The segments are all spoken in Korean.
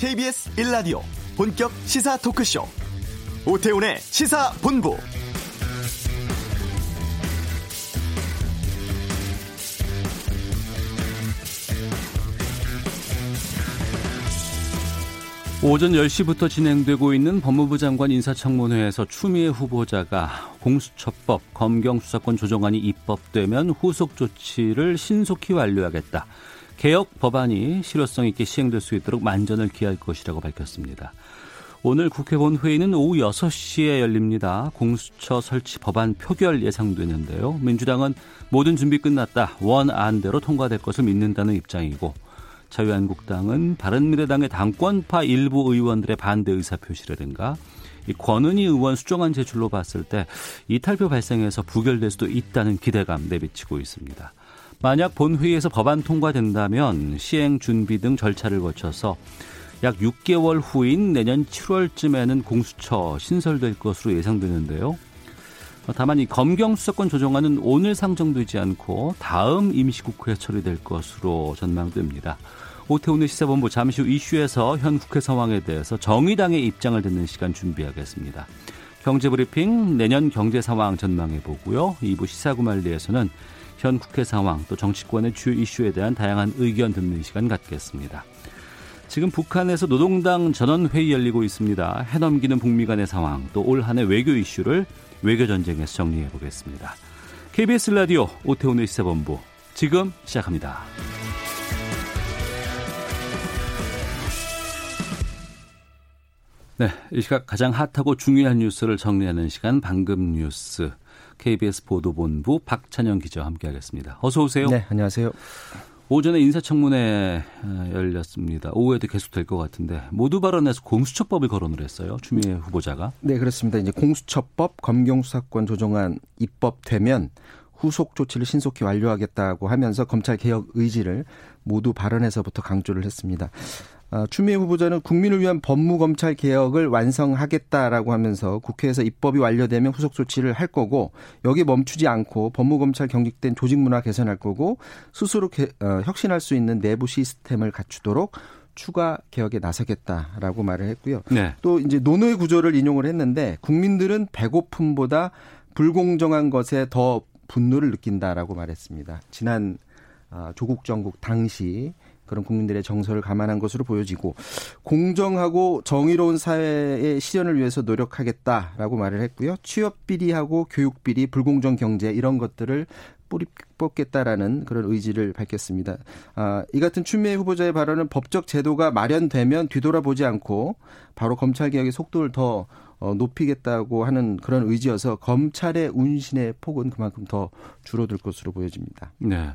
KBS 1라디오 본격 시사 토크쇼 오태훈의 시사본부 오전 10시부터 진행되고 있는 법무부 장관 인사청문회에서 추미애 후보자가 공수처법 검경 수사권 조정안이 입법되면 후속 조치를 신속히 완료하겠다. 개혁 법안이 실효성 있게 시행될 수 있도록 만전을 기할 것이라고 밝혔습니다. 오늘 국회 본회의는 오후 6시에 열립니다. 공수처 설치 법안 표결 예상되는데요. 민주당은 모든 준비 끝났다. 원안대로 통과될 것을 믿는다는 입장이고 자유한국당은 바른미래당의 당권파 일부 의원들의 반대 의사 표시라든가 이 권은희 의원 수정안 제출로 봤을 때 이탈표 발생해서 부결될 수도 있다는 기대감 내비치고 있습니다. 만약 본회의에서 법안 통과된다면 시행 준비 등 절차를 거쳐서 약 6개월 후인 내년 7월쯤에는 공수처 신설될 것으로 예상되는데요. 다만 이 검경 수사권 조정안은 오늘 상정되지 않고 다음 임시국회에 처리될 것으로 전망됩니다. 오태훈의 시사본부 잠시 후 이슈에서 현 국회 상황에 대해서 정의당의 입장을 듣는 시간 준비하겠습니다. 경제브리핑 내년 경제 상황 전망해 보고요. 2부 시사구말리에서는 현 국회 상황 또 정치권의 주요 이슈에 대한 다양한 의견 듣는 시간 갖겠습니다. 지금 북한에서 노동당 전원회의 열리고 있습니다. 해넘기는 북미 간의 상황 또 올 한해 외교 이슈를 외교 전쟁에서 정리해 보겠습니다. KBS 라디오 오태훈의 시사본부 지금 시작합니다. 네, 이 시각 가장 핫하고 중요한 뉴스를 정리하는 시간 방금 뉴스 KBS 보도본부 박찬영 기자와 함께하겠습니다. 어서 오세요. 네, 안녕하세요. 오전에 인사청문회 어, 열렸습니다. 오후에도 계속될 것 같은데 모두 발언에서 공수처법을 거론을 했어요. 추미애 후보자가. 네, 그렇습니다. 이제 공수처법 검경수사권 조정안 입법되면 후속 조치를 신속히 완료하겠다고 하면서 검찰 개혁 의지를 모두 발언에서부터 강조를 했습니다. 아, 추미애 후보자는 국민을 위한 법무검찰 개혁을 완성하겠다라고 하면서 국회에서 입법이 완료되면 후속 조치를 할 거고 여기 멈추지 않고 법무검찰 경직된 조직 문화 개선할 거고 스스로 개, 어, 혁신할 수 있는 내부 시스템을 갖추도록 추가 개혁에 나서겠다라고 말을 했고요. 네. 또 이제 논의 구조를 인용을 했는데 국민들은 배고픔보다 불공정한 것에 더 분노를 느낀다라고 말했습니다. 지난 아, 조국 정국 당시 그런 국민들의 정서를 감안한 것으로 보여지고 공정하고 정의로운 사회의 실현을 위해서 노력하겠다라고 말을 했고요. 취업 비리하고 교육 비리, 불공정 경제 이런 것들을 뿌리 뽑겠다라는 그런 의지를 밝혔습니다. 아, 이 같은 추미애 후보자의 발언은 법적 제도가 마련되면 뒤돌아보지 않고 바로 검찰 개혁의 속도를 더 어, 높이겠다고 하는 그런 의지여서 검찰의 운신의 폭은 그만큼 더 줄어들 것으로 보여집니다. 네.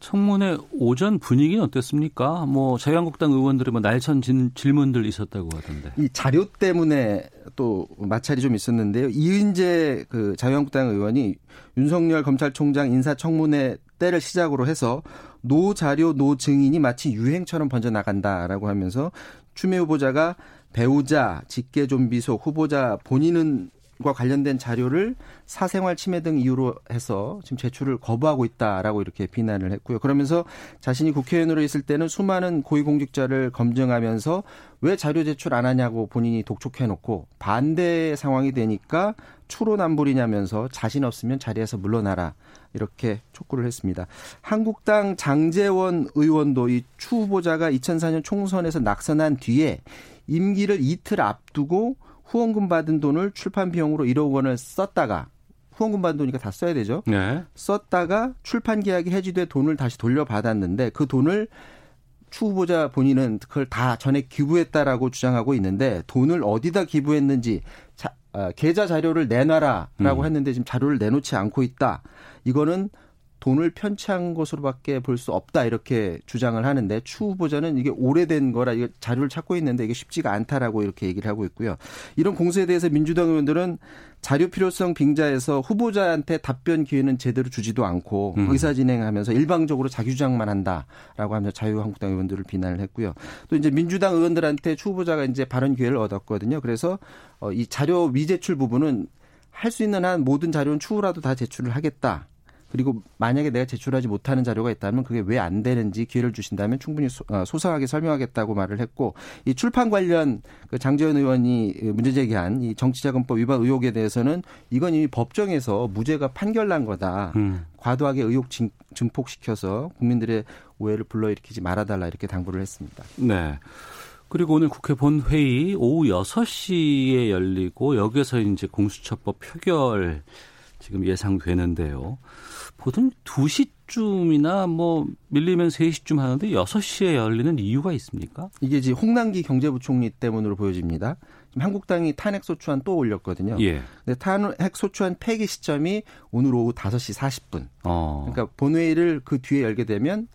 청문회 오전 분위기는 어땠습니까? 뭐 자유한국당 의원들의 뭐 날선 질문들 있었다고 하던데. 이 자료 때문에 또 마찰이 좀 있었는데요. 이은재 그 자유한국당 의원이 윤석열 검찰총장 인사청문회 때를 시작으로 해서 no 자료 no 증인이 마치 유행처럼 번져 나간다라고 하면서 추미애 후보자가 배우자, 직계 존비속 후보자 본인은 과 관련된 자료를 사생활 침해 등 이유로 해서 지금 제출을 거부하고 있다라고 이렇게 비난을 했고요. 그러면서 자신이 국회의원으로 있을 때는 수많은 고위공직자를 검증하면서 왜 자료 제출 안 하냐고 본인이 독촉해 놓고 반대 상황이 되니까 추로남불이냐면서 자신 없으면 자리에서 물러나라 이렇게 촉구를 했습니다. 한국당 장재원 의원도 이 추 후보자가 2004년 총선에서 낙선한 뒤에 임기를 이틀 앞두고 후원금 받은 돈을 출판 비용으로 1억 원을 썼다가 후원금 받은 돈이니까 다 써야 되죠. 네. 썼다가 출판 계약이 해지돼 돈을 다시 돌려받았는데 그 돈을 추 후보자 본인은 그걸 다 전액 기부했다라고 주장하고 있는데 돈을 어디다 기부했는지 자, 어, 계좌 자료를 내놔라라고 음. 했는데 지금 자료를 내놓지 않고 있다. 이거는 돈을 편취한 것으로밖에 볼 수 없다 이렇게 주장을 하는데 추 후보자는 이게 오래된 거라 이게 자료를 찾고 있는데 이게 쉽지가 않다라고 이렇게 얘기를 하고 있고요. 이런 공세에 대해서 민주당 의원들은 자료 필요성 빙자에서 후보자한테 답변 기회는 제대로 주지도 않고 음. 의사 진행하면서 일방적으로 자기 주장만 한다라고 하면서 자유한국당 의원들을 비난을 했고요. 또 이제 민주당 의원들한테 추 후보자가 이제 발언 기회를 얻었거든요. 그래서 어이 자료 미제출 부분은 할 수 있는 한 모든 자료는 추후라도 다 제출을 하겠다. 그리고 만약에 내가 제출하지 못하는 자료가 있다면 그게 왜 안 되는지 기회를 주신다면 충분히 소, 어, 소상하게 설명하겠다고 말을 했고 이 출판 관련 그 장재현 의원이 문제 제기한 이 정치자금법 위반 의혹에 대해서는 이건 이미 법정에서 무죄가 판결난 거다. 음. 과도하게 의혹 증폭시켜서 국민들의 오해를 불러일으키지 말아달라 이렇게 당부를 했습니다. 네. 그리고 오늘 국회 본회의 오후 6시에 열리고 여기서 이제 공수처법 표결 지금 예상되는데요. 보통 2시쯤이나 뭐 밀리면 3시쯤 하는데 6시에 열리는 이유가 있습니까? 이게 지금 홍남기 경제부총리 때문으로 보여집니다. 지금 한국당이 탄핵 소추안 또 올렸거든요. 예. 근데 탄핵 소추안 폐기 시점이 오늘 오후 5시 40분. 어. 그러니까 본회의를 그 뒤에 열게 되면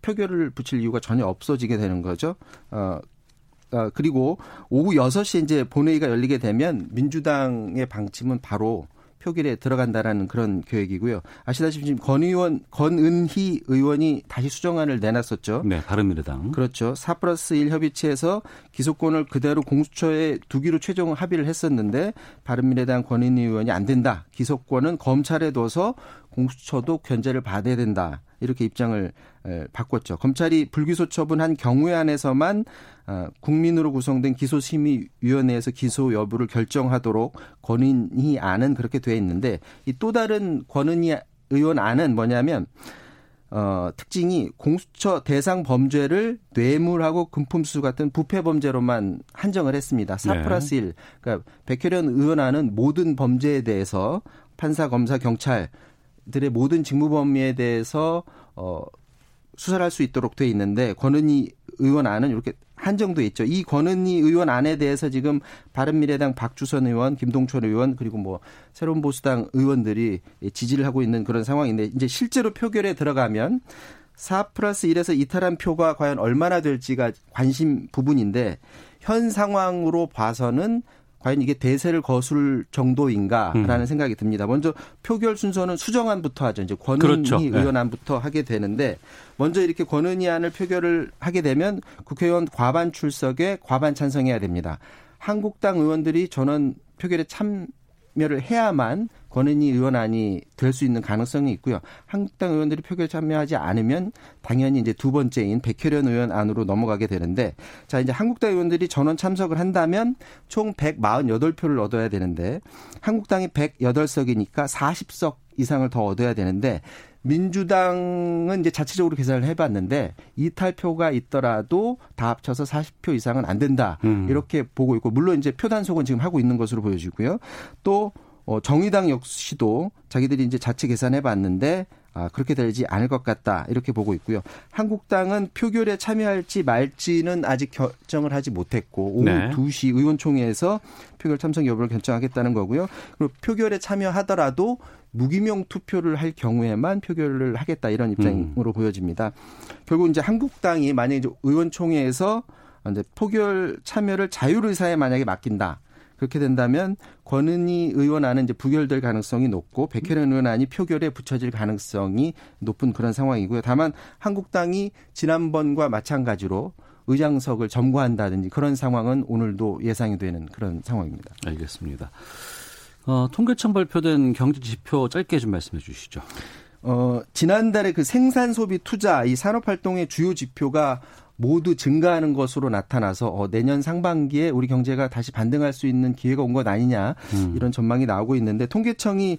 표결을 붙일 이유가 전혀 없어지게 되는 거죠. 어, 어, 그리고 오후 6시에 이제 본회의가 열리게 되면 민주당의 방침은 바로 표결에 들어간다라는 그런 계획이고요. 아시다시피 지금 권 의원, 권은희 의원이 다시 수정안을 내놨었죠. 네, 바른미래당. 그렇죠. 4 플러스 1 협의체에서 기소권을 그대로 공수처에 두기로 최종 합의를 했었는데 바른미래당 권은희 의원이 안 된다. 기소권은 검찰에 둬서 공수처도 견제를 받아야 된다. 이렇게 입장을 바꿨죠. 검찰이 불기소 처분한 경우에 한해서만 어, 국민으로 구성된 기소심의위원회에서 기소 여부를 결정하도록 권은희 안은 그렇게 돼 있는데 이 또 다른 권은희 의원 안은 뭐냐면 어, 특징이 공수처 대상 범죄를 뇌물하고 금품수 같은 부패 범죄로만 한정을 했습니다. 4 네. 플러스 1. 그러니까 백혜련 의원안은 모든 범죄에 대해서 판사, 검사, 경찰 들의 모든 직무 범위에 대해서 어, 수사를 할 수 있도록 돼 있는데 권은희 의원 안은 이렇게 한정돼 있죠. 이 권은희 의원 안에 대해서 지금 바른미래당 박주선 의원, 김동철 의원 그리고 뭐 새로운 보수당 의원들이 지지를 하고 있는 그런 상황인데 이제 실제로 표결에 들어가면 4 플러스 1에서 이탈한 표가 과연 얼마나 될지가 관심 부분인데 현 상황으로 봐서는 과연 이게 대세를 거술 정도인가라는 음. 생각이 듭니다. 먼저 표결 순서는 수정안부터 하죠. 이제 권은희 그렇죠. 네. 의원안부터 네. 하게 되는데 먼저 이렇게 권은희 안을 표결을 하게 되면 국회의원 과반 출석에 과반 찬성해야 됩니다. 한국당 의원들이 전원 표결에 참 참여를 해야만 권은희 의원안이 될 수 있는 가능성이 있고요. 한국당 의원들이 표결 참여하지 않으면 당연히 이제 두 번째인 백혜련 의원 안으로 넘어가게 되는데 자 이제 한국당 의원들이 전원 참석을 한다면 총 148표를 얻어야 되는데 한국당이 108석이니까 40석 이상을 더 얻어야 되는데 민주당은 이제 자체적으로 계산을 해봤는데 이탈표가 있더라도 다 합쳐서 40표 이상은 안 된다 음. 이렇게 보고 있고 물론 이제 표 단속은 지금 하고 있는 것으로 보여지고요. 또 어, 정의당 역시도 자기들이 이제 자체 계산해 봤는데 아, 그렇게 되지 않을 것 같다 이렇게 보고 있고요. 한국당은 표결에 참여할지 말지는 아직 결정을 하지 못했고 오후 네. 2시 의원총회에서 표결 참석 여부를 결정하겠다는 거고요. 그리고 표결에 참여하더라도 무기명 투표를 할 경우에만 표결을 하겠다 이런 입장으로 음. 보여집니다. 결국 이제 한국당이 만약에 의원총회에서 이제 표결 참여를 자율의사에 만약에 맡긴다. 그렇게 된다면 권은희 의원안은 이제 부결될 가능성이 높고 백혜련 의원안이 표결에 붙여질 가능성이 높은 그런 상황이고요. 다만 한국당이 지난번과 마찬가지로 의장석을 점거한다든지 그런 상황은 오늘도 예상이 되는 그런 상황입니다. 알겠습니다. 어, 통계청 발표된 경제 지표 짧게 좀 말씀해 주시죠. 어, 지난달에 그 생산 소비 투자 이 산업 활동의 주요 지표가 모두 증가하는 것으로 나타나서 어, 내년 상반기에 우리 경제가 다시 반등할 수 있는 기회가 온 것 아니냐 음. 이런 전망이 나오고 있는데 통계청이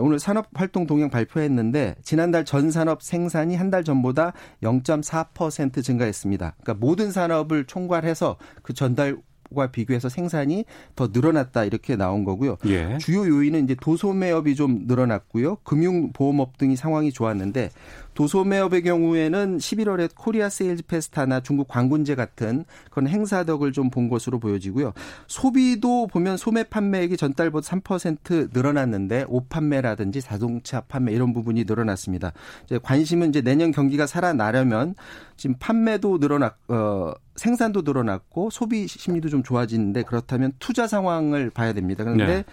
오늘 산업 활동 동향 발표했는데 지난달 전 산업 생산이 한 달 전보다 0.4% 증가했습니다. 그러니까 모든 산업을 총괄해서 그 전달 과 비교해서 생산이 더 늘어났다 이렇게 나온 거고요. 예. 주요 요인은 이제 도소매업이 좀 늘어났고요. 금융보험업 등이 상황이 좋았는데 도소매업의 경우에는 11월에 코리아 세일즈 페스타나 중국 광군제 같은 그런 행사 덕을 좀 본 것으로 보여지고요. 소비도 보면 소매 판매액이 전달보다 3% 늘어났는데 옷 판매라든지 자동차 판매 이런 부분이 늘어났습니다. 이제 관심은 이제 내년 경기가 살아나려면 지금 판매도 늘어났 어 생산도 늘어났고 소비 심리도 좀 좋아지는데 그렇다면 투자 상황을 봐야 됩니다. 그런데 네.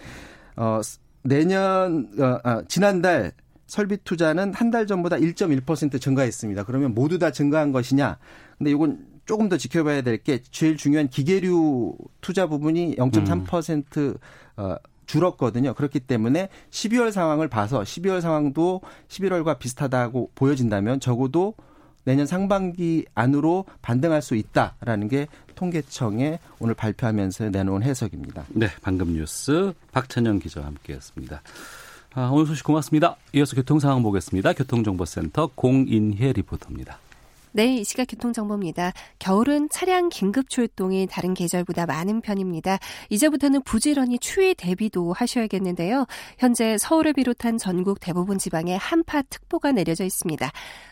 어 내년 어, 아, 지난달 설비 투자는 한 달 전보다 1.1% 증가했습니다. 그러면 모두 다 증가한 것이냐? 근데 이건 조금 더 지켜봐야 될 게 제일 중요한 기계류 투자 부분이 0.3% 음. 어, 줄었거든요. 그렇기 때문에 12월 상황을 봐서 12월 상황도 11월과 비슷하다고 보여진다면 적어도 내년 상반기 안으로 반등할 수 있다라는 게 통계청에 오늘 발표하면서 내놓은 해석입니다. 네, 방금 뉴스 박찬영 기자와 함께했습니다. 아, 오늘 소식 고맙습니다. 이어서 교통 상황 보겠습니다. 교통정보센터 공인혜 리포터입니다. 네, 이 시각 교통정보입니다. 겨울은 차량 긴급 출동이 다른 계절보다 많은 편입니다. 이제부터는 부지런히 추위 대비도 하셔야겠는데요. 현재 서울을 비롯한 전국 대부분 지방에 한파 특보가 내려져 있습니다.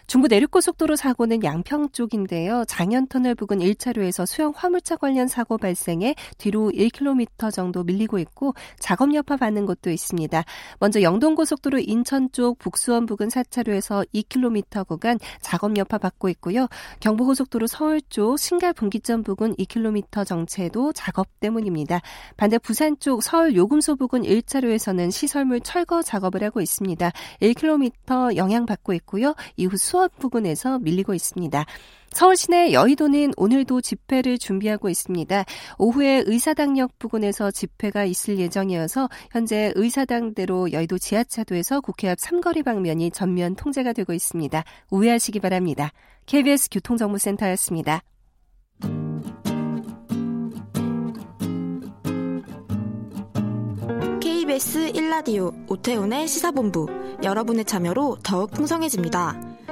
중부 내륙고속도로 사고는 양평 쪽인데요. 장현터널 부근 1차로에서 수영 화물차 관련 사고 발생해 뒤로 1km 정도 밀리고 있고 작업 여파 받는 곳도 있습니다. 먼저 영동고속도로 인천 쪽 북수원 부근 4차로에서 2km 구간 작업 여파 받고 있고 요. 경부고속도로 서울 쪽 신갈 분기점 부근 2km 정체도 작업 때문입니다. 반대 부산 쪽 서울 요금소 부근 1차로에서는 시설물 철거 작업을 하고 있습니다. 1km 영향받고 있고요. 이후 수 수원 부근에서 밀리고 있습니다. 서울 시내 여의도는 오늘도 집회를 준비하고 있습니다. 오후에 의사당역 부근에서 집회가 있을 예정이어서 현재 의사당대로 여의도 지하차도에서 국회 앞 삼거리 방면이 전면 통제가 되고 있습니다. 우회하시기 바랍니다. KBS 교통정보센터였습니다. KBS 1라디오 오태훈의 시사본부 여러분의 참여로 더욱 풍성해집니다.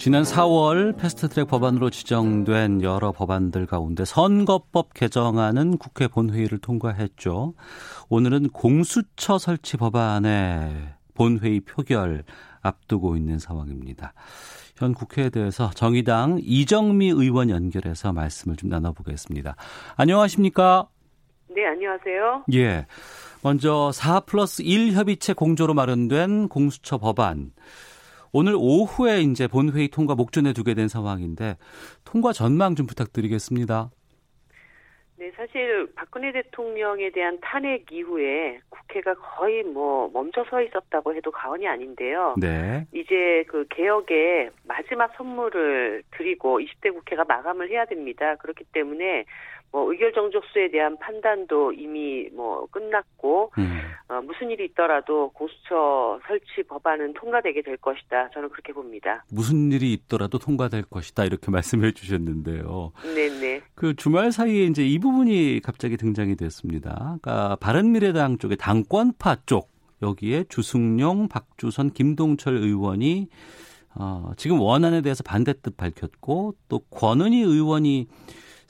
지난 4월 패스트트랙 법안으로 지정된 여러 법안들 가운데 선거법 개정안은 국회 본회의를 통과했죠. 오늘은 공수처 설치 법안의 본회의 표결 앞두고 있는 상황입니다. 현 국회에 대해서 정의당 이정미 의원 연결해서 말씀을 좀 나눠보겠습니다. 안녕하십니까? 네, 안녕하세요. 예. 먼저 4 플러스 1 협의체 공조로 마련된 공수처 법안. 오늘 오후에 이제 본회의 통과 목전에 두게 된 상황인데 통과 전망 좀 부탁드리겠습니다. 네, 사실 박근혜 대통령에 대한 탄핵 이후에 국회가 거의 뭐 멈춰 서 있었다고 해도 과언이 아닌데요. 네. 이제 그 개혁의 마지막 선물을 드리고 20대 국회가 마감을 해야 됩니다. 그렇기 때문에 뭐 의결 정족수에 대한 판단도 이미 뭐 끝났고 음. 어, 무슨 일이 있더라도 공수처 설치 법안은 통과되게 될 것이다. 저는 그렇게 봅니다. 무슨 일이 있더라도 통과될 것이다 이렇게 말씀해 주셨는데요. 네네. 그 주말 사이에 이제 이 부분이 갑자기 등장이 됐습니다. 그러니까 바른미래당 쪽의 당권파 쪽 여기에 주승용, 박주선, 김동철 의원이 어, 지금 원안에 대해서 반대 뜻 밝혔고 또 권은희 의원이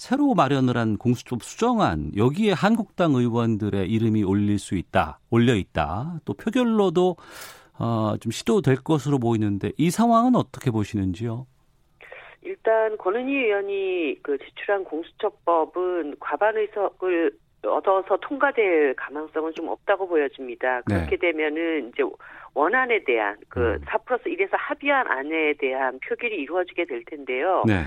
새로 마련을 한 공수처 수정안 여기에 한국당 의원들의 이름이 올릴 수 있다 올려 있다 또 표결로도 어, 좀 시도될 것으로 보이는데 이 상황은 어떻게 보시는지요? 일단 권은희 의원이 그 제출한 공수처법은 과반 의석을 얻어서 통과될 가능성은 좀 없다고 보여집니다. 네. 그렇게 네. 되면은 이제 원안에 대한 그4 음. 플러스 1에서 합의한 안에 대한 표결이 이루어지게 될 텐데요. 네.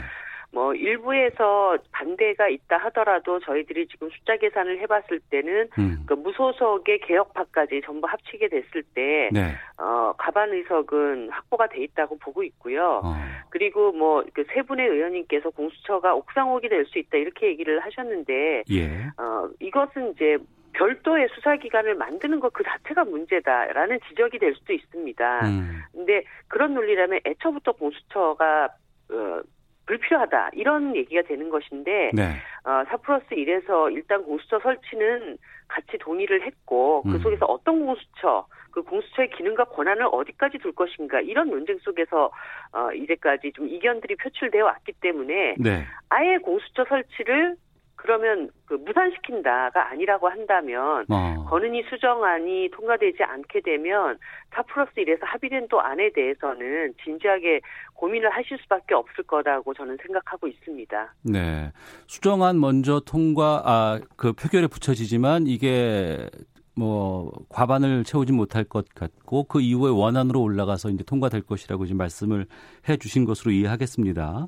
뭐 일부에서 반대가 있다 하더라도 저희들이 지금 숫자 계산을 해봤을 때는 음. 그 무소속의 개혁파까지 전부 합치게 됐을 때 네. 어, 과반 의석은 확보가 돼 있다고 보고 있고요. 어. 그리고 뭐그세 분의 의원님께서 공수처가 옥상옥이 될 수 있다 이렇게 얘기를 하셨는데 예. 어, 이것은 이제 별도의 수사기관을 만드는 것 그 자체가 문제다라는 지적이 될 수도 있습니다. 음. 근데 그런 논리라면 애초부터 공수처가 어, 불필요하다 이런 얘기가 되는 것인데 네. 어, 4 플러스 1에서 일단 공수처 설치는 같이 동의를 했고 그 음. 속에서 어떤 공수처 그 공수처의 기능과 권한을 어디까지 둘 것인가 이런 논쟁 속에서 어, 이제까지 좀 이견들이 표출되어 왔기 때문에 네. 아예 공수처 설치를 그러면 그 무산시킨다가 아니라고 한다면 어. 권은희 수정안이 통과되지 않게 되면 4 플러스 1에서 합의된 또 안에 대해서는 진지하게 고민을 하실 수밖에 없을 거라고 저는 생각하고 있습니다. 네. 수정안 먼저 통과, 아, 그 표결에 붙여지지만 이게 뭐 과반을 채우지 못할 것 같고 그 이후에 원안으로 올라가서 이제 통과될 것이라고 지금 말씀을 해 주신 것으로 이해하겠습니다.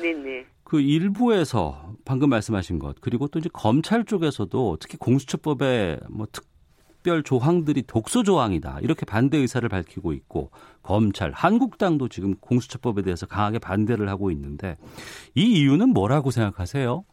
네 네. 그 일부에서 방금 말씀하신 것 그리고 또 이제 검찰 쪽에서도 특히 공수처법에 뭐 특별 조항들이 독소 조항이다 이렇게 반대 의사를 밝히고 있고 검찰 한국당도 지금 공수처법에 대해서 강하게 반대를 하고 있는데 이 이유는 뭐라고 생각하세요?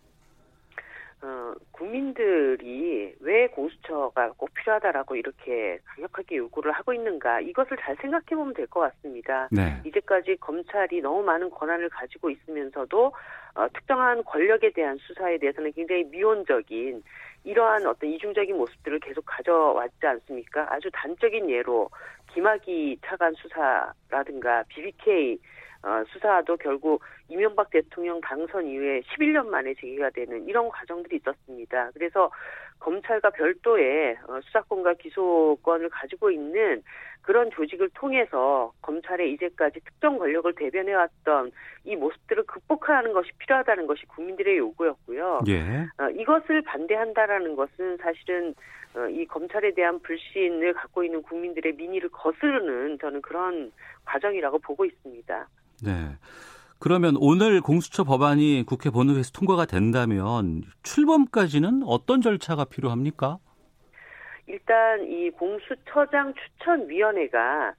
국민들이 왜 공수처가 꼭 필요하다라고 이렇게 강력하게 요구를 하고 있는가 이것을 잘 생각해 보면 될 것 같습니다. 네. 이제까지 검찰이 너무 많은 권한을 가지고 있으면서도 어, 특정한 권력에 대한 수사에 대해서는 굉장히 미온적인 이러한 어떤 이중적인 모습들을 계속 가져왔지 않습니까? 아주 단적인 예로 김학의 차관 수사라든가 BBK 어, 수사도 결국 이명박 대통령 당선 이후에 11년 만에 제기가 되는 이런 과정들이 있었습니다. 그래서 검찰과 별도의 어, 수사권과 기소권을 가지고 있는 그런 조직을 통해서 검찰의 이제까지 특정 권력을 대변해왔던 이 모습들을 극복하는 것이 필요하다는 것이 국민들의 요구였고요. 예. 어, 이것을 반대한다라는 것은 사실은 어, 이 검찰에 대한 불신을 갖고 있는 국민들의 민의를 거스르는 저는 그런 과정이라고 보고 있습니다. 네. 그러면 오늘 공수처 법안이 국회 본회의에서 통과가 된다면 출범까지는 어떤 절차가 필요합니까? 일단 이 공수처장 추천위원회가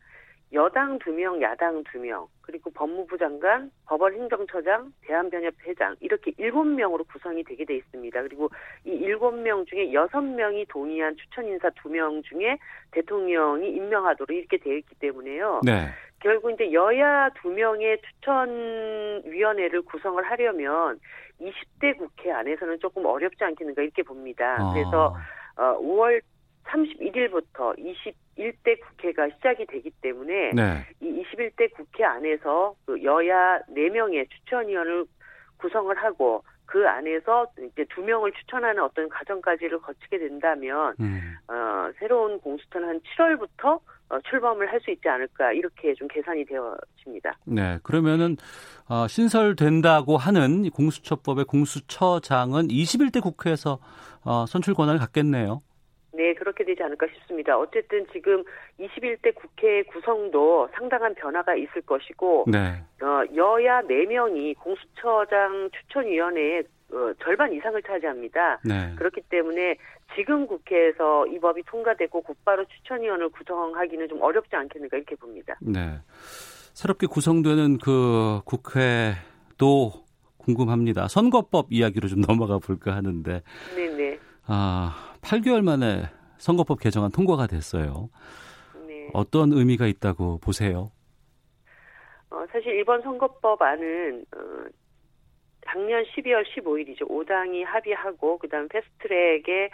여당 2명, 야당 2명, 그리고 법무부 장관, 법원 행정처장, 대한변협회장 이렇게 7명으로 구성이 되게 돼 있습니다. 그리고 이 7명 중에 6명이 동의한 추천 인사 2명 중에 대통령이 임명하도록 이렇게 되어 있기 때문에요. 네. 결국 이제 여야 2명의 추천위원회를 구성을 하려면 20대 국회 안에서는 조금 어렵지 않겠는가 이렇게 봅니다. 아. 그래서 어, 5월 31일부터 21대 국회가 시작이 되기 때문에 네. 이 21대 국회 안에서 그 여야 4명의 추천위원을 구성을 하고 그 안에서 이제 두 명을 추천하는 어떤 과정까지를 거치게 된다면 음. 어, 새로운 공수처는 한 7월부터 어, 출범을 할 수 있지 않을까 이렇게 좀 계산이 되어집니다. 네, 그러면은 어, 신설된다고 하는 공수처법의 공수처장은 21대 국회에서 어, 선출 권한을 갖겠네요. 네, 그렇게 되지 않을까 싶습니다. 어쨌든 지금 21대 국회 구성도 상당한 변화가 있을 것이고, 네. 어, 여야 4명이 공수처장 추천위원회에 어, 절반 이상을 차지합니다. 네. 그렇기 때문에 지금 국회에서 이 법이 통과되고 곧바로 추천위원을 구성하기는 좀 어렵지 않겠는가 이렇게 봅니다. 네. 새롭게 구성되는 그 국회도 궁금합니다. 선거법 이야기로 좀 넘어가 볼까 하는데. 네네. 아, 8개월 만에 선거법 개정안 통과가 됐어요. 네. 어떤 의미가 있다고 보세요? 어, 사실 이번 선거법안은 어, 작년 12월 15일이죠. 5당이 합의하고 그다음 패스트트랙에 어,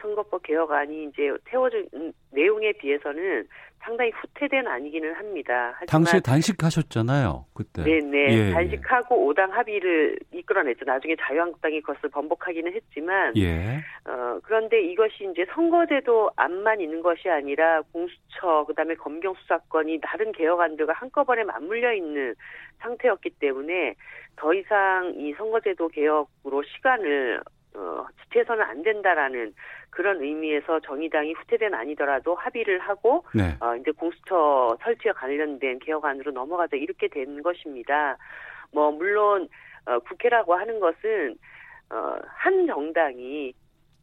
선거법 개혁안이 이제 태워진 내용에 비해서는 상당히 후퇴된 아니기는 합니다. 당시에 단식하셨잖아요, 그때. 네네. 예, 예. 단식하고 오당 합의를 이끌어냈죠. 나중에 자유한국당이 그것을 번복하기는 했지만, 예. 어, 그런데 이것이 이제 선거제도 안만 있는 것이 아니라 공수처, 그 다음에 검경수사권이 다른 개혁안들과 한꺼번에 맞물려 있는 상태였기 때문에 더 이상 이 선거제도 개혁으로 시간을 어, 지체해서는 안 된다라는 그런 의미에서 정의당이 후퇴된 아니더라도 합의를 하고 네. 어, 이제 공수처 설치와 관련된 개혁안으로 넘어가자 이렇게 된 것입니다. 뭐 물론 어, 국회라고 하는 것은 어, 한 정당이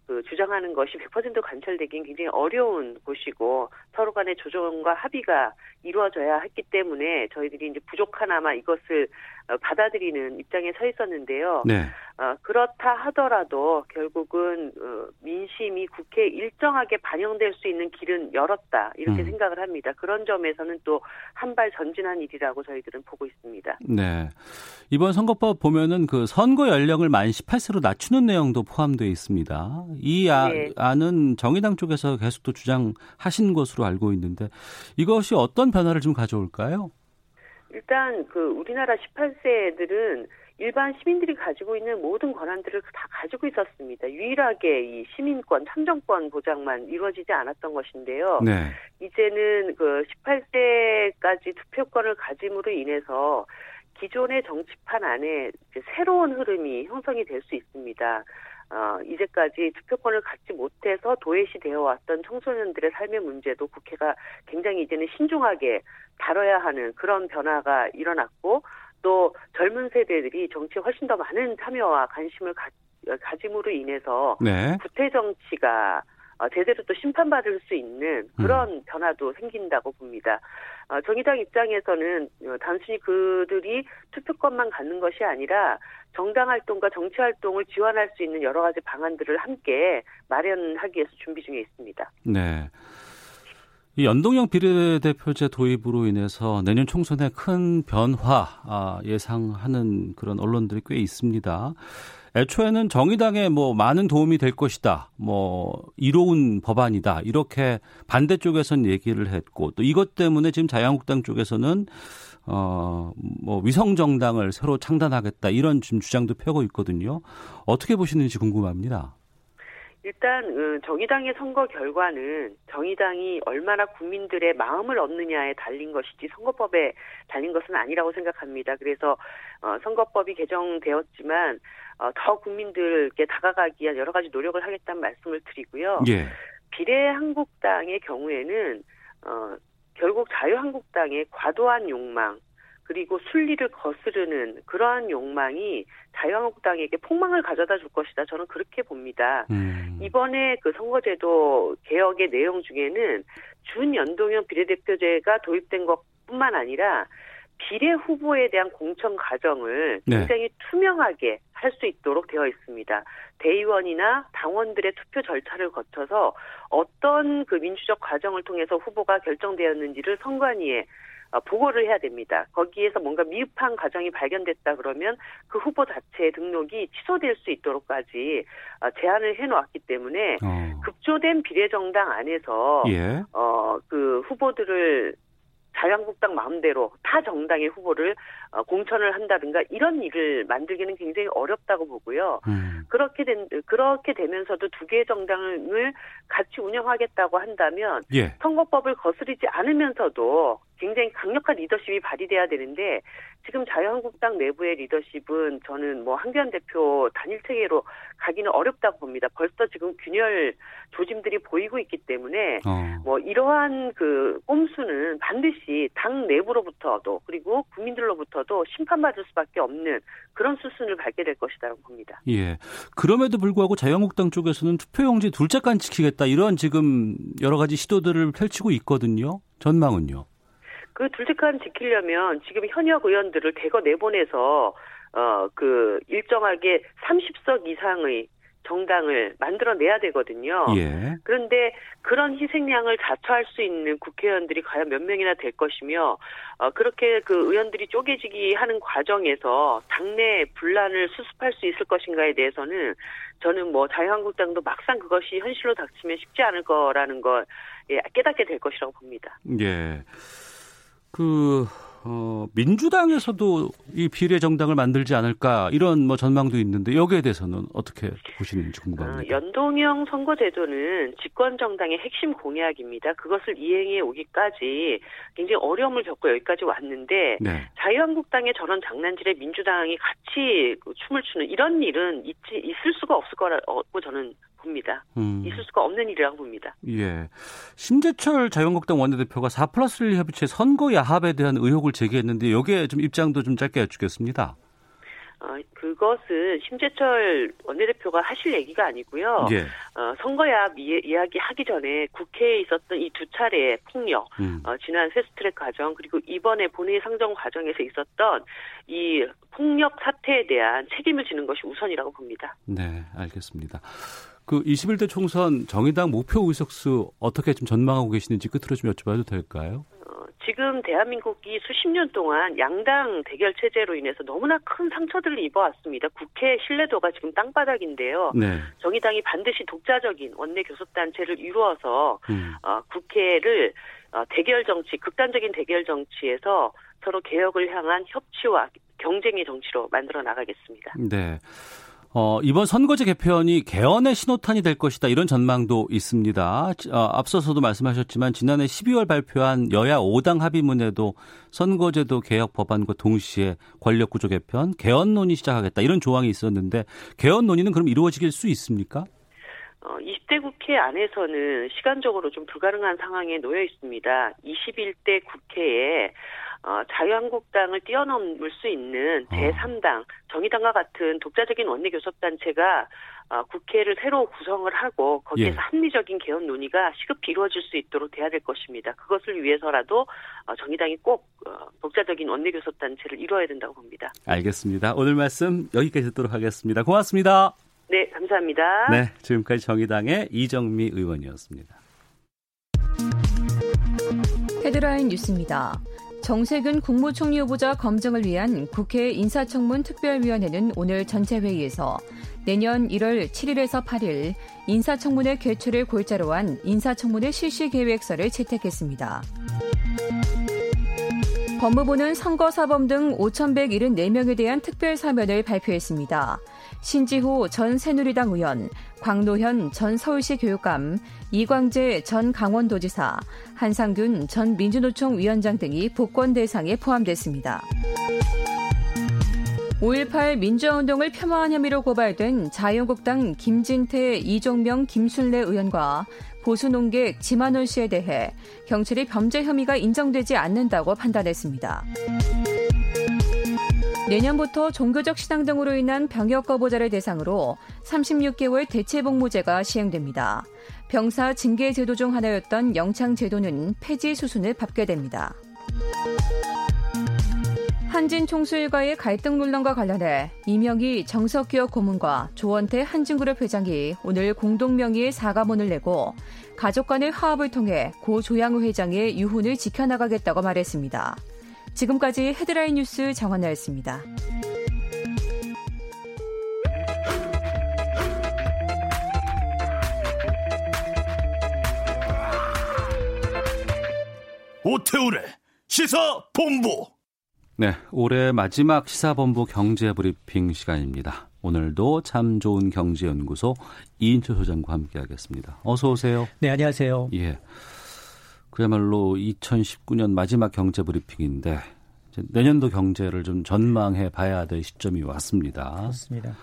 그 주장하는 것이 100% 관철되긴 굉장히 어려운 곳이고 서로 간의 조정과 합의가 이루어져야 했기 때문에 저희들이 이제 부족하나마 이것을 어, 받아들이는 입장에 서 있었는데요. 네. 어, 그렇다 하더라도 결국은 어, 민심이 국회에 일정하게 반영될 수 있는 길은 열었다 이렇게 음. 생각을 합니다. 그런 점에서는 또 한 발 전진한 일이라고 저희들은 보고 있습니다. 네. 이번 선거법 보면은 그 선거 연령을 만 18세로 낮추는 내용도 포함되어 있습니다. 이 아, 네. 안은 정의당 쪽에서 계속 또 주장하신 것으로 알고 있는데 이것이 어떤 변화를 좀 가져올까요? 일단 그 우리나라 18세들은 일반 시민들이 가지고 있는 모든 권한들을 다 가지고 있었습니다. 유일하게 이 시민권, 참정권 보장만 이루어지지 않았던 것인데요. 네. 이제는 그 18세까지 투표권을 가짐으로 인해서 기존의 정치판 안에 새로운 흐름이 형성이 될 수 있습니다. 어, 이제까지 투표권을 갖지 못해서 도외시 되어 왔던 청소년들의 삶의 문제도 국회가 굉장히 이제는 신중하게 다뤄야 하는 그런 변화가 일어났고 또 젊은 세대들이 정치에 훨씬 더 많은 참여와 관심을 가, 가짐으로 인해서 네. 구태 정치가 어, 제대로 또 심판받을 수 있는 그런 음. 변화도 생긴다고 봅니다. 어, 정의당 입장에서는 어, 단순히 그들이 투표권만 갖는 것이 아니라 정당 활동과 정치 활동을 지원할 수 있는 여러 가지 방안들을 함께 마련하기 위해서 준비 중에 있습니다. 네. 이 연동형 비례대표제 도입으로 인해서 내년 총선에 큰 변화 아, 예상하는 그런 언론들이 꽤 있습니다. 애초에는 정의당에 뭐 많은 도움이 될 것이다. 뭐 이로운 법안이다. 이렇게 반대쪽에선 얘기를 했고 또 이것 때문에 지금 자유한국당 쪽에서는 어뭐 위성 정당을 새로 창단하겠다. 이런 지금 주장도 펴고 있거든요. 어떻게 보시는지 궁금합니다. 일단 어, 정의당의 선거 결과는 정의당이 얼마나 국민들의 마음을 얻느냐에 달린 것이지 선거법에 달린 것은 아니라고 생각합니다. 그래서 어, 선거법이 개정되었지만 어, 더 국민들께 다가가기 위한 여러 가지 노력을 하겠다는 말씀을 드리고요. 예. 비례한국당의 경우에는 어, 결국 자유한국당의 과도한 욕망 그리고 순리를 거스르는 그러한 욕망이 자유한국당에게 폭망을 가져다 줄 것이다. 저는 그렇게 봅니다. 음. 이번에 그 선거제도 개혁의 내용 중에는 준연동형 비례대표제가 도입된 것 뿐만 아니라 비례 후보에 대한 공천 과정을 네. 굉장히 투명하게 할 수 있도록 되어 있습니다. 대의원이나 당원들의 투표 절차를 거쳐서 어떤 그 민주적 과정을 통해서 후보가 결정되었는지를 선관위에 어, 보고를 해야 됩니다. 거기에서 뭔가 미흡한 과정이 발견됐다 그러면 그 후보 자체의 등록이 취소될 수 있도록까지 어, 제한을 해놓았기 때문에 어. 급조된 비례정당 안에서 예. 어그 후보들을 자유한국당 마음대로 타 정당의 후보를 어, 공천을 한다든가 이런 일을 만들기는 굉장히 어렵다고 보고요. 음. 그렇게 된 그렇게 되면서도 두 개의 정당을 같이 운영하겠다고 한다면 예. 선거법을 거스르지 않으면서도 굉장히 강력한 리더십이 발휘돼야 되는데 지금 자유한국당 내부의 리더십은 저는 뭐 한교안 대표 단일 체계로 가기는 어렵다고 봅니다. 벌써 지금 균열 조짐들이 보이고 있기 때문에 어. 뭐 이러한 그 꼼수는 반드시 당 내부로부터도 그리고 국민들로부터 도 심판받을 수밖에 없는 그런 수순을 밟게 될 것이라고 봅니다. 예. 그럼에도 불구하고 자유한국당 쪽에서는 투표용지 둘째간 지키겠다 이런 지금 여러 가지 시도들을 펼치고 있거든요. 전망은요. 그 둘째칸 지키려면 지금 현역 의원들을 대거 내보내서 어 그 일정하게 30석 이상의 정당을 만들어내야 되거든요. 예. 그런데 그런 희생양을 자처할 수 있는 국회의원들이 과연 몇 명이나 될 것이며 어, 그렇게 그 의원들이 쪼개지기 하는 과정에서 당내 분란을 수습할 수 있을 것인가에 대해서는 저는 뭐 자유한국당도 막상 그것이 현실로 닥치면 쉽지 않을 거라는 걸 예, 깨닫게 될 것이라고 봅니다. 예. 그 어, 민주당에서도 이 비례 정당을 만들지 않을까 이런 뭐 전망도 있는데 여기에 대해서는 어떻게 보시는지 궁금합니다. 어, 연동형 선거제도는 집권 정당의 핵심 공약입니다. 그것을 이행해 오기까지 굉장히 어려움을 겪고 여기까지 왔는데 네. 자유한국당의 저런 장난질에 민주당이 같이 그 춤을 추는 이런 일은 있지 있을 수가 없을 거라고 저는 봅니다. 음. 있을 수가 없는 일이라고 봅니다. 예. 심재철 자유한국당 원내대표가 4 플러스 1 협의체 선거 야합에 대한 의혹을 제기했는데 여기에 좀 입장도 좀 짧게 여쭙겠습니다. 어, 그것은 심재철 원내대표가 하실 얘기가 아니고요. 예. 어, 선거야 이야기 하기 전에 국회에 있었던 이 두 차례의 폭력, 음. 어, 지난 세스트랙 과정 그리고 이번에 본회의 상정 과정에서 있었던 이 폭력 사태에 대한 책임을 지는 것이 우선이라고 봅니다. 네, 알겠습니다. 그 21대 총선 정의당 목표 의석수 어떻게 좀 전망하고 계시는지 끝으로 좀 여쭤봐도 될까요? 지금 대한민국이 수십 년 동안 양당 대결 체제로 인해서 너무나 큰 상처들을 입어왔습니다. 국회 신뢰도가 지금 땅바닥인데요. 네. 정의당이 반드시 독자적인 원내 교섭 단체를 이루어서 음. 어, 국회를 어, 대결 정치, 극단적인 대결 정치에서 서로 개혁을 향한 협치와 경쟁의 정치로 만들어 나가겠습니다. 네. 어, 이번 선거제 개편이 개헌의 신호탄이 될 것이다 이런 전망도 있습니다. 어, 앞서서도 말씀하셨지만 지난해 12월 발표한 여야 5당 합의문에도 선거제도 개혁 법안과 동시에 권력구조 개편, 개헌 논의 시작하겠다 이런 조항이 있었는데 개헌 논의는 그럼 이루어질 수 있습니까? 어, 20대 국회 안에서는 시간적으로 좀 불가능한 상황에 놓여 있습니다. 21대 국회에 어, 자유한국당을 뛰어넘을 수 있는 어. 제3당, 정의당과 같은 독자적인 원내교섭단체가 어, 국회를 새로 구성을 하고 거기에서 예. 합리적인 개헌 논의가 시급히 이루어질 수 있도록 돼야 될 것입니다. 그것을 위해서라도 어, 정의당이 꼭 어, 독자적인 원내교섭단체를 이루어야 된다고 봅니다. 알겠습니다. 오늘 말씀 여기까지 듣도록 하겠습니다. 고맙습니다. 네, 감사합니다. 네, 지금까지 정의당의 이정미 의원이었습니다. 헤드라인 뉴스입니다. 정세균 국무총리 후보자 검증을 위한 국회 인사청문 특별위원회는 오늘 전체 회의에서 내년 1월 7일에서 8일 인사청문회 개최를 골자로 한 인사청문회 실시 계획서를 채택했습니다. 법무부는 선거사범 등 5,174명에 대한 특별 사면을 발표했습니다. 신지호 전 새누리당 의원, 광노현 전 서울시 교육감, 이광재 전 강원도지사, 한상균 전 민주노총 위원장 등이 복권 대상에 포함됐습니다. 5.18 민주화운동을 폄하한 혐의로 고발된 자유한국당 김진태, 이종명, 김순례 의원과 보수농객 지만원 씨에 대해 경찰이 범죄 혐의가 인정되지 않는다고 판단했습니다. 내년부터 종교적 신앙 등으로 인한 병역 거부자를 대상으로 36개월 대체복무제가 시행됩니다. 병사 징계 제도 중 하나였던 영창 제도는 폐지 수순을 밟게 됩니다. 한진 총수일과의 갈등 논란과 관련해 이명희 정석기업 고문과 조원태 한진그룹 회장이 오늘 공동명의의 사과문을 내고 가족 간의 화합을 통해 고 조양우 회장의 유훈을 지켜나가겠다고 말했습니다. 지금까지 헤드라인 뉴스 정원나였습니다. 오태우래 시사 본부. 네, 올해 마지막 시사 본부 경제 브리핑 시간입니다. 오늘도 참 좋은 경제연구소 이인철 소장과 함께하겠습니다. 어서 오세요. 네, 안녕하세요. 예. 그야말로 2019년 마지막 경제 브리핑인데 내년도 경제를 좀 전망해 봐야 될 시점이 왔습니다. 그렇습니다.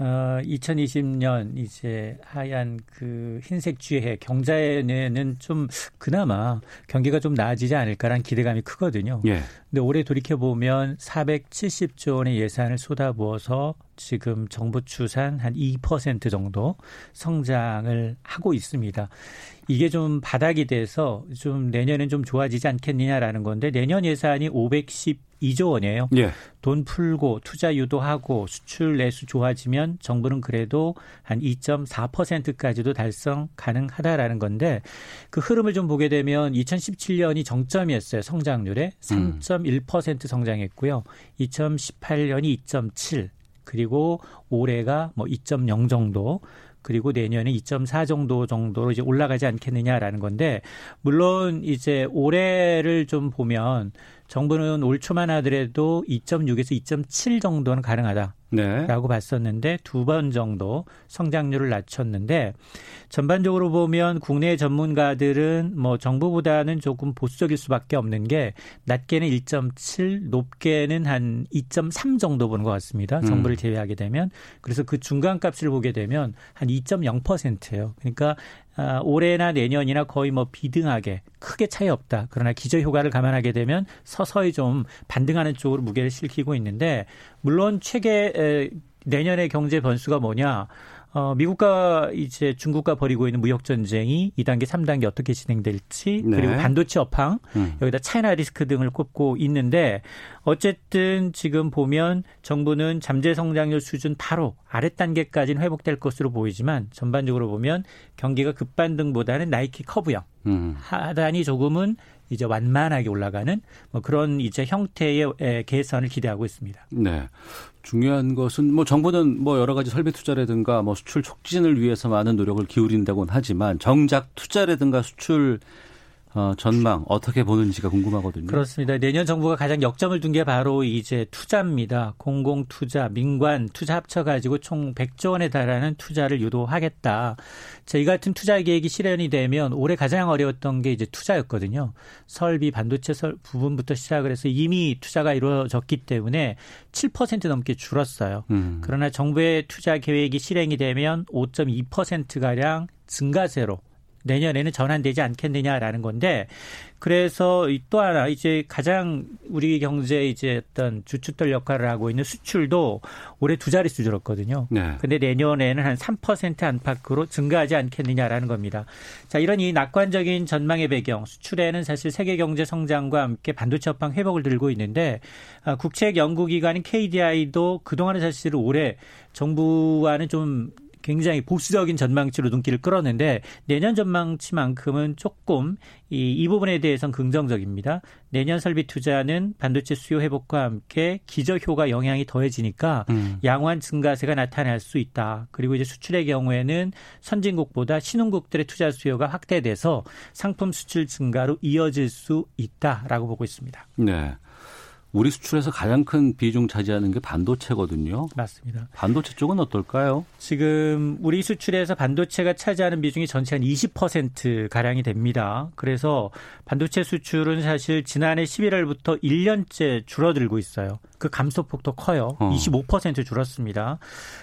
어, 2020년 이제 하얀 그 흰색 쥐해 경자에는 좀 그나마 경기가 좀 나아지지 않을까라는 기대감이 크거든요. 예. 근데 올해 돌이켜 보면 470조 원의 예산을 쏟아부어서 지금 정부 추산 한 2% 정도 성장을 하고 있습니다. 이게 좀 바닥이 돼서 좀 내년엔 좀 좋아지지 않겠느냐라는 건데 내년 예산이 512조 원이에요. 예. 돈 풀고 투자 유도하고 수출 내수 좋아지면 정부는 그래도 한 2.4%까지도 달성 가능하다라는 건데 그 흐름을 좀 보게 되면 2017년이 정점이었어요. 성장률에 3.1% 성장했고요. 2018년이 2.7 그리고 올해가 뭐 2.0 정도 그리고 내년에 2.4 정도 정도로 이제 올라가지 않겠느냐라는 건데 물론 이제 올해를 좀 보면 정부는 올 초만 하더라도 2.6에서 2.7 정도는 가능하다. 네. 라고 봤었는데 두 번 정도 성장률을 낮췄는데 전반적으로 보면 국내 전문가들은 뭐 정부보다는 조금 보수적일 수밖에 없는 게 낮게는 1.7, 높게는 한 2.3 정도 보는 것 같습니다. 음. 정부를 제외하게 되면 그래서 그 중간 값을 보게 되면 한 2.0%예요. 그러니까 아, 올해나 내년이나 거의 뭐 비등하게 크게 차이 없다. 그러나 기저 효과를 감안하게 되면 서서히 좀 반등하는 쪽으로 무게를 실키고 있는데 물론 최근 내년의 경제 변수가 뭐냐? 어, 미국과 이제 중국과 벌이고 있는 무역 전쟁이 2단계, 3단계 어떻게 진행될지 네. 그리고 반도체 업황 음. 여기다 차이나 리스크 등을 꼽고 있는데 어쨌든 지금 보면 정부는 잠재 성장률 수준 바로 아래 단계까지는 회복될 것으로 보이지만 전반적으로 보면 경기가 급반등보다는 나이키 커브형 음. 하단이 조금은 이제 완만하게 올라가는 뭐 그런 이제 형태의 개선을 기대하고 있습니다. 네. 중요한 것은 뭐 정부는 뭐 여러 가지 설비 투자라든가 뭐 수출 촉진을 위해서 많은 노력을 기울인다고는 하지만 정작 투자라든가 수출 어, 전망 어떻게 보는지가 궁금하거든요. 그렇습니다. 내년 정부가 가장 역점을 둔 게 바로 이제 투자입니다. 공공 투자, 민관 투자 합쳐 가지고 총 100조 원에 달하는 투자를 유도하겠다. 자, 이 같은 투자 계획이 실현이 되면 올해 가장 어려웠던 게 이제 투자였거든요. 설비, 반도체 설 부분부터 시작을 해서 이미 투자가 이루어졌기 때문에 7% 넘게 줄었어요. 음. 그러나 정부의 투자 계획이 실행이 되면 5.2%가량 증가세로 내년에는 전환되지 않겠느냐라는 건데 그래서 또 하나 이제 가장 우리 경제 이제 어떤 주춧돌 역할을 하고 있는 수출도 올해 두 자릿수 줄었거든요. 네. 근데 내년에는 한 3% 안팎으로 증가하지 않겠느냐라는 겁니다. 자, 이런 이 낙관적인 전망의 배경, 수출에는 사실 세계 경제 성장과 함께 반도체 업황 회복을 들고 있는데 아, 국책 연구기관인 KDI도 그동안은 사실 올해 정부와는 좀 굉장히 보수적인 전망치로 눈길을 끌었는데 내년 전망치만큼은 조금 이, 이 부분에 대해서는 긍정적입니다. 내년 설비 투자는 반도체 수요 회복과 함께 기저 효과 영향이 더해지니까 음. 양호한 증가세가 나타날 수 있다. 그리고 이제 수출의 경우에는 선진국보다 신흥국들의 투자 수요가 확대돼서 상품 수출 증가로 이어질 수 있다라고 보고 있습니다. 네. 우리 수출에서 가장 큰 비중 차지하는 게 반도체거든요. 맞습니다. 반도체 쪽은 어떨까요? 지금 우리 수출에서 반도체가 차지하는 비중이 전체 한 20% 가량이 됩니다. 그래서 반도체 수출은 사실 지난해 11월부터 1년째 줄어들고 있어요. 그 감소폭도 커요. 어. 25% 줄었습니다.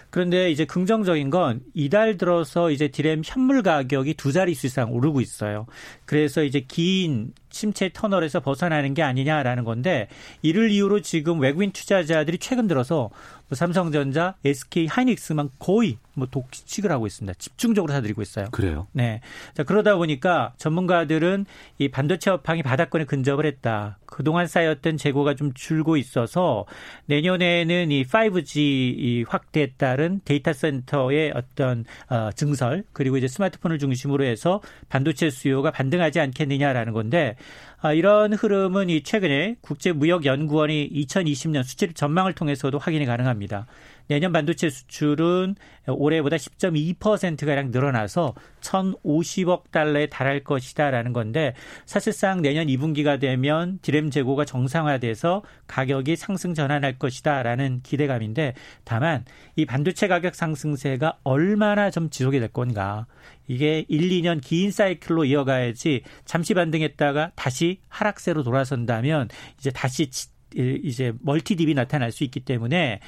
그런데 이제 긍정적인 건 이달 들어서 이제 디램 현물 가격이 두 자릿수 이상 오르고 있어요. 그래서 이제 긴 침체 터널에서 벗어나는 게 아니냐라는 건데 이를 이유로 지금 외국인 투자자들이 최근 들어서 뭐 삼성전자, SK 하이닉스만 거의 뭐 독식을 하고 있습니다. 집중적으로 사들이고 있어요. 그래요? 네. 자, 그러다 보니까 전문가들은 이 반도체 업황이 바닥권에 근접을 했다. 그동안 쌓였던 재고가 좀 줄고 있어서 내년에는 이 5G 이 확대에 따른 데이터 센터의 어떤 어, 증설 그리고 이제 스마트폰을 중심으로 해서 반도체 수요가 반등하지 않겠느냐라는 건데 아, 이런 흐름은 이 최근에 국제무역연구원이 2020년 수출 전망을 통해서도 확인이 가능합니다. 내년 반도체 수출은 올해보다 10.2%가량 늘어나서 1,050억 달러에 달할 것이다라는 건데 사실상 내년 2분기가 되면 디램 재고가 정상화돼서 가격이 상승 전환할 것이다라는 기대감인데 다만 이 반도체 가격 상승세가 얼마나 좀 지속이 될 건가? 이게 1, 2년 긴 사이클로 이어가야지 잠시 반등했다가 다시 하락세로 돌아선다면 이제 다시 이제 멀티딥이 나타날 수 있기 때문에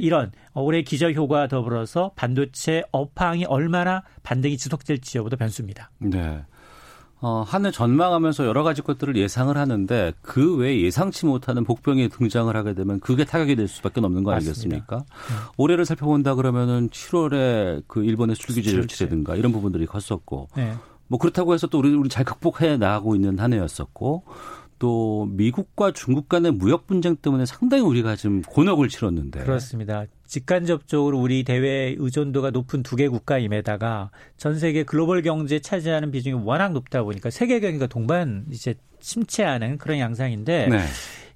이런 올해 기저 효과 더불어서 반도체 업황이 얼마나 반등이 지속될지 여부도 변수입니다. 네. 어, 한 해 전망하면서 여러 가지 것들을 예상을 하는데 그 외에 예상치 못하는 복병이 등장을 하게 되면 그게 타격이 될 수밖에 없는 거 아니겠습니까? 네. 올해를 살펴본다 그러면은 7월에 그 일본의 술기제 조치라든가 이런 부분들이 컸었고 네. 뭐 그렇다고 해서 또 우리 우리 잘 극복해 나가고 있는 한 해였었고 또 미국과 중국 간의 무역 분쟁 때문에 상당히 우리가 지금 곤혹을 치렀는데 그렇습니다. 직간접적으로 우리 대외 의존도가 높은 두 개 국가임에다가 전 세계 글로벌 경제에 차지하는 비중이 워낙 높다 보니까 세계 경기가 동반 이제 침체하는 그런 양상인데 네.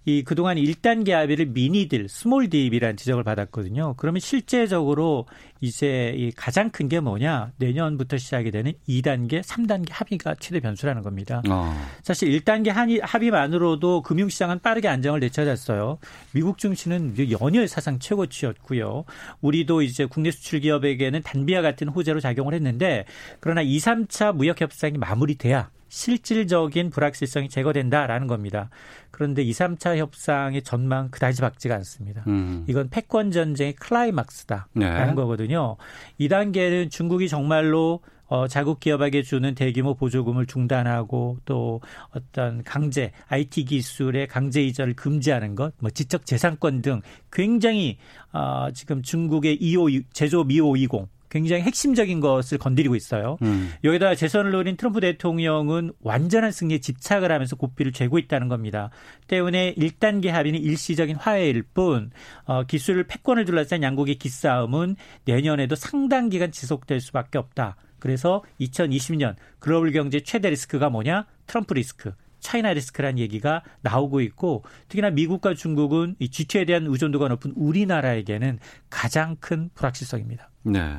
이 그동안 1단계 합의를 mini deal, small deal이라는 지적을 받았거든요. 그러면 실제적으로 이제 이 가장 큰 게 뭐냐? 내년부터 시작이 되는 2단계, 3단계 합의가 최대 변수라는 겁니다. 어. 사실 1단계 합의만으로도 금융시장은 빠르게 안정을 되찾았어요. 미국 증시는 연일 사상 최고치였고요. 우리도 이제 국내 수출 기업에게는 단비와 같은 호재로 작용을 했는데 그러나 2, 3차 무역 협상이 마무리돼야 실질적인 불확실성이 제거된다라는 겁니다. 그런데 2, 3차 협상의 전망 그다지 밝지가 않습니다. 음. 이건 패권 전쟁의 클라이막스다라는 네. 거거든요. 2단계는 중국이 정말로 어, 자국 기업에게 주는 대규모 보조금을 중단하고 또 어떤 강제 IT 기술의 강제 이전을 금지하는 것, 뭐 지적 재산권 등 굉장히 어, 지금 중국의 2호 제조업 2520 굉장히 핵심적인 것을 건드리고 있어요. 음. 여기다 재선을 노린 트럼프 대통령은 완전한 승리에 집착을 하면서 고삐를 죄고 있다는 겁니다. 때문에 1단계 합의는 일시적인 화해일 뿐 어, 기술 패권을 둘러싼 양국의 기싸움은 내년에도 상당 기간 지속될 수밖에 없다. 그래서 2020년 글로벌 경제 최대 리스크가 뭐냐? 트럼프 리스크. 차이나 리스크란 얘기가 나오고 있고 특히나 미국과 중국은 이 G2에 대한 의존도가 높은 우리나라에게는 가장 큰 불확실성입니다. 네.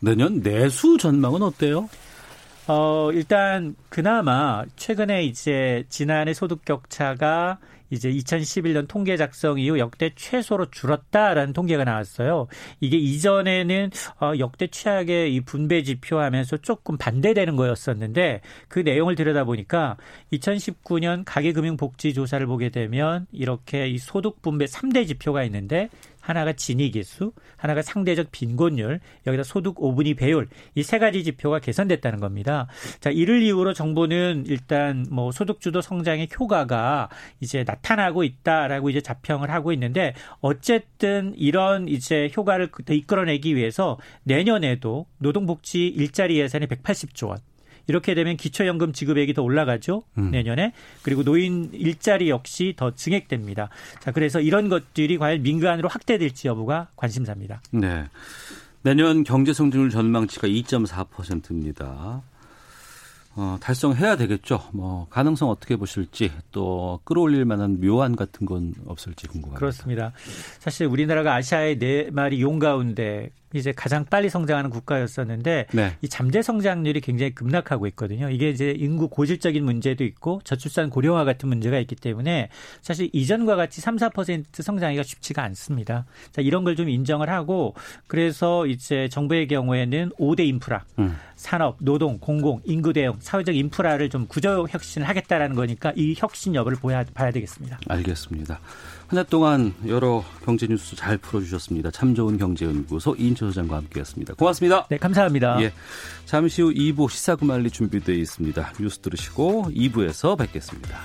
내년 내수 전망은 어때요? 어, 일단 그나마 최근에 이제 지난해 소득 격차가 이제 2011년 통계 작성 이후 역대 최소로 줄었다라는 통계가 나왔어요. 이게 이전에는 어, 역대 최악의 이 분배 지표하면서 조금 반대되는 거였었는데 그 내용을 들여다보니까 2019년 가계금융복지조사를 보게 되면 이렇게 이 소득 분배 3대 지표가 있는데 하나가 진위계수, 하나가 상대적 빈곤율, 여기다 소득 5분위 배율 이 세 가지 지표가 개선됐다는 겁니다. 자, 이를 이유로 정부는 일단 뭐 소득 주도 성장의 효과가 이제 나타나고 있다라고 이제 자평을 하고 있는데 어쨌든 이런 이제 효과를 이끌어내기 위해서 내년에도 노동복지 일자리 예산이 180조 원 이렇게 되면 기초연금 지급액이 더 올라가죠. 음. 내년에. 그리고 노인 일자리 역시 더 증액됩니다. 자, 그래서 이런 것들이 과연 민간으로 확대될지 여부가 관심사입니다. 네. 내년 경제 성장률 전망치가 2.4%입니다. 어, 달성해야 되겠죠. 뭐 가능성 어떻게 보실지 또 끌어올릴 만한 묘안 같은 건 없을지 궁금합니다. 그렇습니다. 사실 우리나라가 아시아의 네 마리 용 가운데 이제 가장 빨리 성장하는 국가였었는데 네. 이 잠재 성장률이 굉장히 급락하고 있거든요. 이게 이제 인구 고질적인 문제도 있고 저출산 고령화 같은 문제가 있기 때문에 사실 이전과 같이 3, 4% 성장하기가 쉽지가 않습니다. 자, 이런 걸 좀 인정을 하고 그래서 이제 정부의 경우에는 5대 인프라, 음. 산업, 노동, 공공, 인구 대응, 사회적 인프라를 좀 구조 혁신을 하겠다라는 거니까 이 혁신 여부를 보야 봐야 되겠습니다. 알겠습니다. 한 해 동안 여러 경제 뉴스 잘 풀어주셨습니다. 참 좋은 경제연구소 이인철 소장과 함께했습니다. 고맙습니다. 네, 감사합니다. 예, 잠시 후 2부 시사구말리 준비되어 있습니다. 뉴스 들으시고 2부에서 뵙겠습니다.